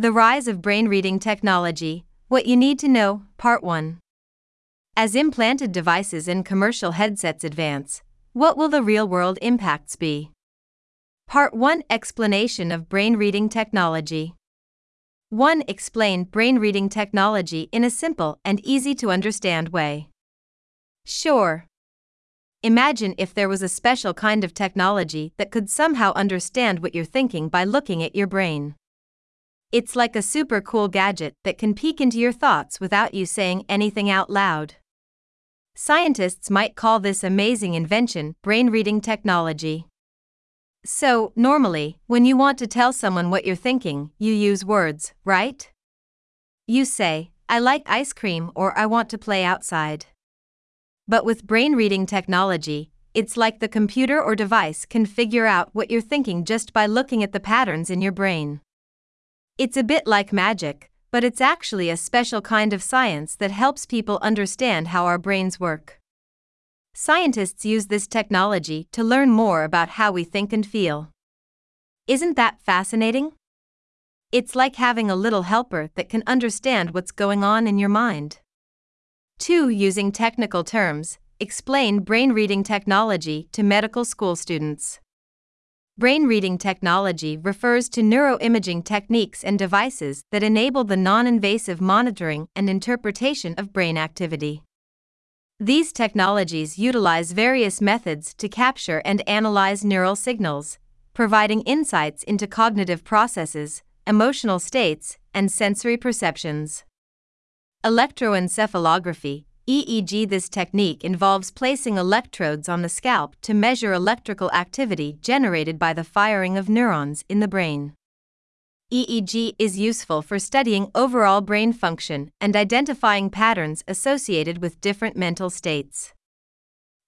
The Rise of Brain Reading Technology What You Need to Know, Part 1. As implanted devices and commercial headsets advance, what will the real world impacts be? Part 1 Explanation of Brain Reading Technology. 1. Explain brain reading technology in a simple and easy to understand way. Sure. Imagine if there was a special kind of technology that could somehow understand what you're thinking by looking at your brain. It's like a super cool gadget that can peek into your thoughts without you saying anything out loud. Scientists might call this amazing invention brain reading technology. So, normally, when you want to tell someone what you're thinking, you use words, right? You say, I like ice cream or I want to play outside. But with brain reading technology, it's like the computer or device can figure out what you're thinking just by looking at the patterns in your brain. It's a bit like magic, but it's actually a special kind of science that helps people understand how our brains work. Scientists use this technology to learn more about how we think and feel. Isn't that fascinating? It's like having a little helper that can understand what's going on in your mind. 2. Using technical terms, explain brain reading technology to medical school students. Brain reading technology refers to neuroimaging techniques and devices that enable the non invasive monitoring and interpretation of brain activity. These technologies utilize various methods to capture and analyze neural signals, providing insights into cognitive processes, emotional states, and sensory perceptions. Electroencephalography EEG This technique involves placing electrodes on the scalp to measure electrical activity generated by the firing of neurons in the brain. EEG is useful for studying overall brain function and identifying patterns associated with different mental states.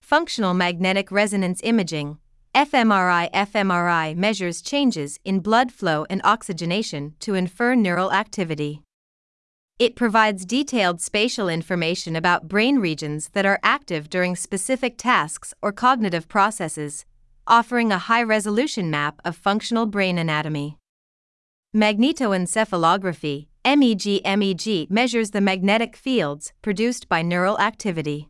Functional magnetic resonance imaging fMRI fMRI measures changes in blood flow and oxygenation to infer neural activity. It provides detailed spatial information about brain regions that are active during specific tasks or cognitive processes, offering a high resolution map of functional brain anatomy. Magnetoencephalography MEG MEG measures the magnetic fields produced by neural activity.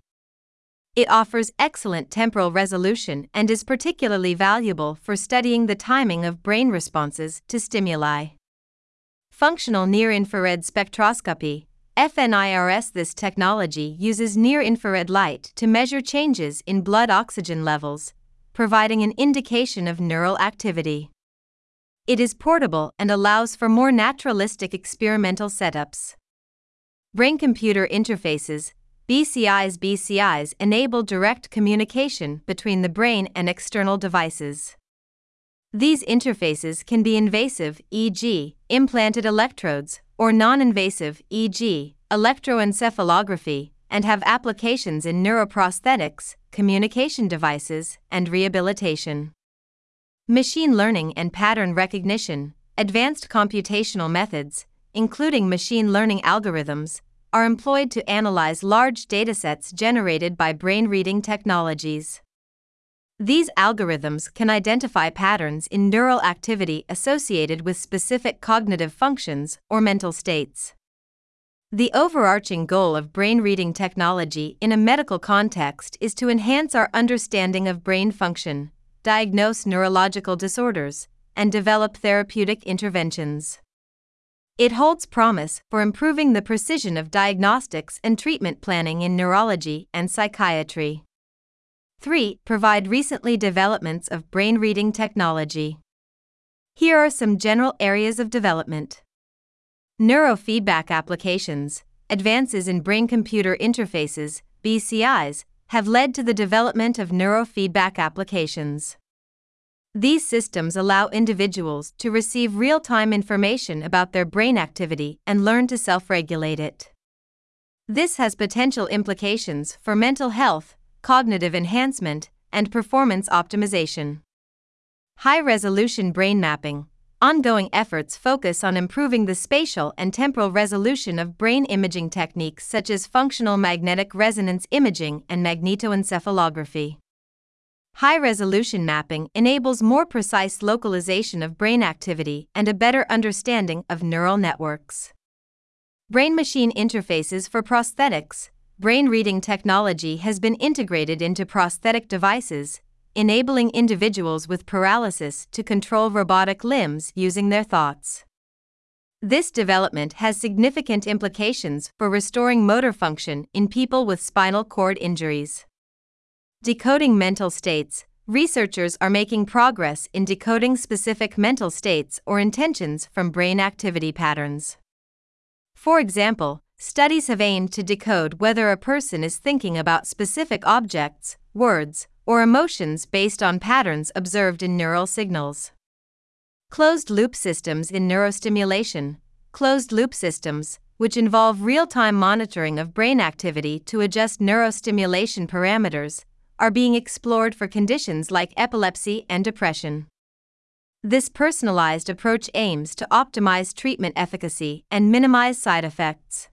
It offers excellent temporal resolution and is particularly valuable for studying the timing of brain responses to stimuli. Functional Near Infrared Spectroscopy FNIRS This technology uses near infrared light to measure changes in blood oxygen levels, providing an indication of neural activity. It is portable and allows for more naturalistic experimental setups. Brain computer interfaces BCIs BCIs enable direct communication between the brain and external devices. These interfaces can be invasive, e.g., implanted electrodes, or non invasive, e.g., electroencephalography, and have applications in neuroprosthetics, communication devices, and rehabilitation. Machine learning and pattern recognition, advanced computational methods, including machine learning algorithms, are employed to analyze large datasets generated by brain reading technologies. These algorithms can identify patterns in neural activity associated with specific cognitive functions or mental states. The overarching goal of brain reading technology in a medical context is to enhance our understanding of brain function, diagnose neurological disorders, and develop therapeutic interventions. It holds promise for improving the precision of diagnostics and treatment planning in neurology and psychiatry. 3. Provide recently developments of brain reading technology. Here are some general areas of development Neurofeedback applications, advances in brain computer interfaces, BCIs, have led to the development of neurofeedback applications. These systems allow individuals to receive real time information about their brain activity and learn to self regulate it. This has potential implications for mental health, cognitive enhancement, and performance optimization. High resolution brain mapping. Ongoing efforts focus on improving the spatial and temporal resolution of brain imaging techniques such as functional magnetic resonance imaging and magnetoencephalography. High resolution mapping enables more precise localization of brain activity and a better understanding of neural networks. Brain machine interfaces for prosthetics. Brain reading technology has been integrated into prosthetic devices, enabling individuals with paralysis to control robotic limbs using their thoughts. This development has significant implications for restoring motor function in people with spinal cord injuries. Decoding mental states. Researchers are making progress in decoding specific mental states or intentions from brain activity patterns. For example, studies have aimed to decode whether a person is thinking about specific objects, words, or emotions based on patterns observed in neural signals. Closed loop systems in neurostimulation. Closed loop systems, which involve real time monitoring of brain activity to adjust neurostimulation parameters, are being explored for conditions like epilepsy and depression. This personalized approach aims to optimize treatment efficacy and minimize side effects.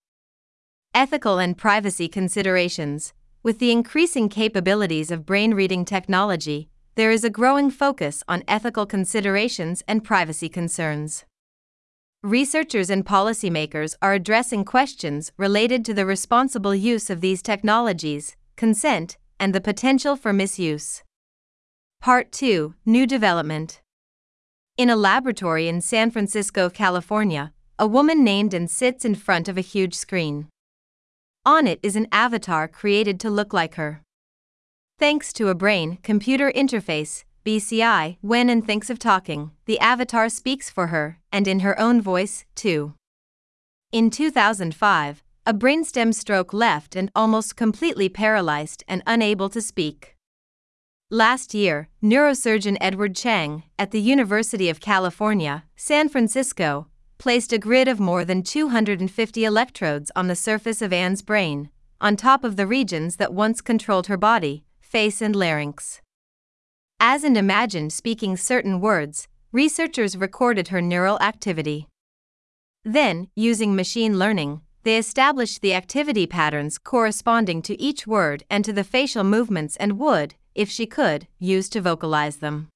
Ethical and privacy considerations With the increasing capabilities of brain reading technology, there is a growing focus on ethical considerations and privacy concerns. Researchers and policymakers are addressing questions related to the responsible use of these technologies, consent, and the potential for misuse. Part 2 New Development In a laboratory in San Francisco, California, a woman named Ann sits in front of a huge screen. On it is an avatar created to look like her. Thanks to a brain computer interface, BCI, when Ann thinks of talking, the avatar speaks for her, and in her own voice, too. In 2005, a brainstem stroke left Ann almost completely paralyzed and unable to speak. Last year, neurosurgeon Edward Chang, at the University of California, San Francisco, placed a grid of more than 250 electrodes on the surface of Anne's brain, on top of the regions that once controlled her body, face, and larynx. As Ann imagined speaking certain words, researchers recorded her neural activity. Then, using machine learning, they established the activity patterns corresponding to each word and to the facial movements Ann would, if she could, use to vocalize them.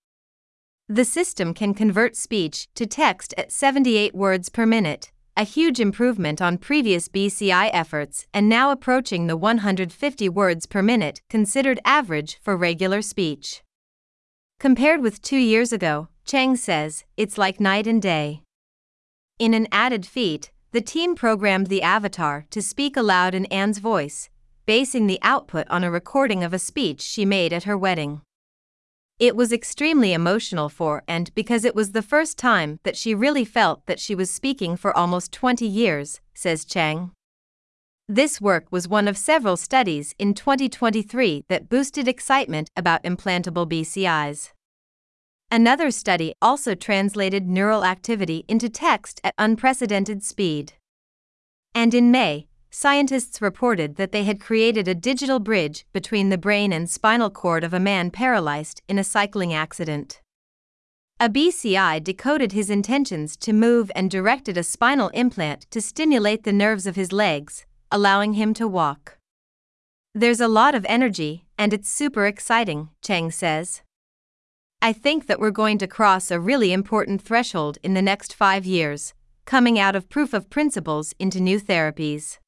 The system can convert speech to text at 78 words per minute, a huge improvement on previous BCI efforts and now approaching the 150 words per minute considered average for regular speech. Compared with two years ago, Chang says, it's like night and day. In an added feat, the team programmed the avatar to speak aloud in Anne's voice, basing the output on a recording of a speech she made at her wedding. It was extremely emotional for Ann because it was the first time that she really felt that she was speaking for almost 20 years, says Chang. This work was one of several studies in 2023 that boosted excitement about implantable BCIs. Another study also translated neural activity into text at unprecedented speed. And in May, scientists reported that they had created a digital bridge between the brain and spinal cord of a man paralyzed in a cycling accident. A BCI decoded his intentions to move and directed a spinal implant to stimulate the nerves of his legs, allowing him to walk. There's a lot of energy, and it's super exciting, Chang says. I think that we're going to cross a really important threshold in the next five years, coming out of proof of principles into new therapies.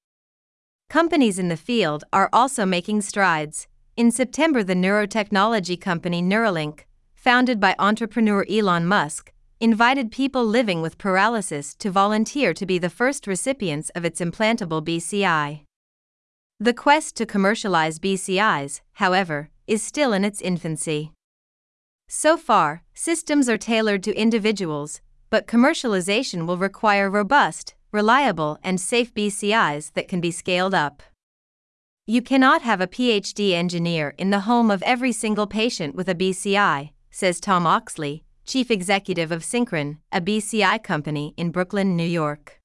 Companies in the field are also making strides. In September, the neurotechnology company Neuralink, founded by entrepreneur Elon Musk, invited people living with paralysis to volunteer to be the first recipients of its implantable BCI. The quest to commercialize BCIs, however, is still in its infancy. So far, systems are tailored to individuals, but commercialization will require robust, reliable, and safe BCIs that can be scaled up. You cannot have a PhD engineer in the home of every single patient with a BCI, says Tom Oxley, chief executive of Synchron, a BCI company in Brooklyn, New York.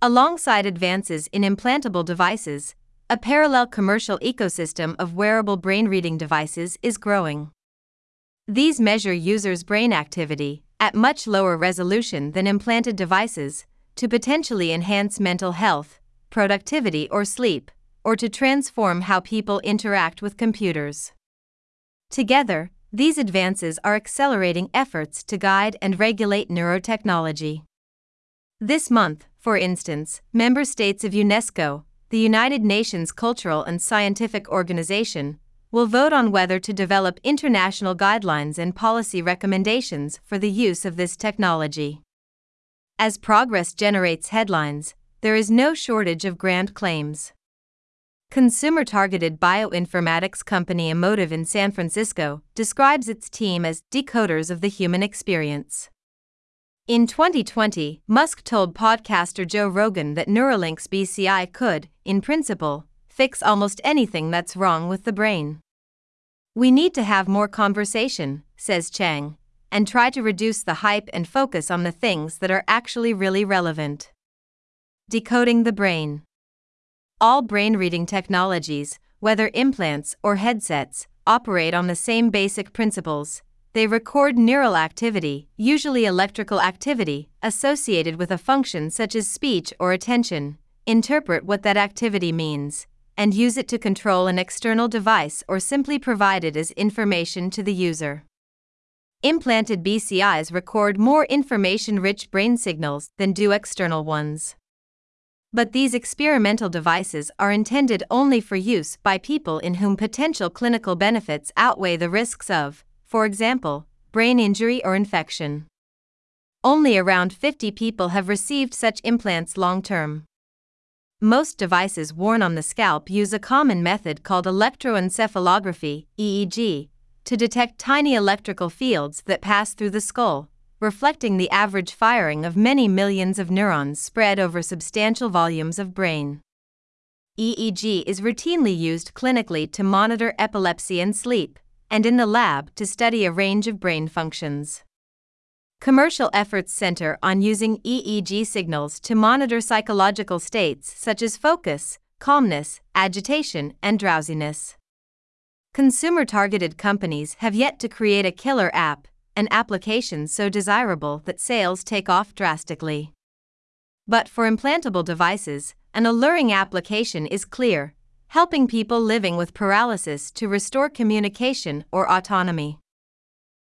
Alongside advances in implantable devices, a parallel commercial ecosystem of wearable brain reading devices is growing. These measure users' brain activity at much lower resolution than implanted devices to potentially enhance mental health, productivity, or sleep, or to transform how people interact with computers. Together, these advances are accelerating efforts to guide and regulate neurotechnology. This month, for instance, member states of UNESCO, the United Nations Cultural and Scientific Organization, will vote on whether to develop international guidelines and policy recommendations for the use of this technology. As progress generates headlines, there is no shortage of grand claims. Consumer targeted bioinformatics company Emotiv in San Francisco describes its team as decoders of the human experience. In 2020, Musk told podcaster Joe Rogan that Neuralink's BCI could, in principle, fix almost anything that's wrong with the brain. We need to have more conversation, says Chang, and try to reduce the hype and focus on the things that are actually really relevant. Decoding the brain. All brain reading technologies, whether implants or headsets, operate on the same basic principles they record neural activity, usually electrical activity, associated with a function such as speech or attention, interpret what that activity means, and use it to control an external device or simply provide it as information to the user. Implanted BCIs record more information rich brain signals than do external ones. But these experimental devices are intended only for use by people in whom potential clinical benefits outweigh the risks of, for example, brain injury or infection. Only around 50 people have received such implants long term. Most devices worn on the scalp use a common method called electroencephalography, EEG, to detect tiny electrical fields that pass through the skull, reflecting the average firing of many millions of neurons spread over substantial volumes of brain. EEG is routinely used clinically to monitor epilepsy and sleep, and in the lab to study a range of brain functions. Commercial efforts center on using EEG signals to monitor psychological states such as focus, calmness, agitation, and drowsiness. Consumer targeted companies have yet to create a killer app, an application so desirable that sales take off drastically. But for implantable devices, an alluring application is clear helping people living with paralysis to restore communication or autonomy.